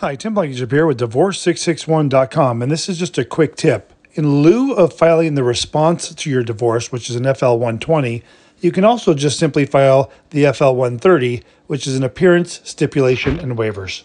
Hi, Tim Blankenship here with Divorce661.com, and this is just a quick tip. In lieu of filing the response to your divorce, which is an FL 120, you can also just simply file the FL 130, which is an appearance, stipulation, and waivers.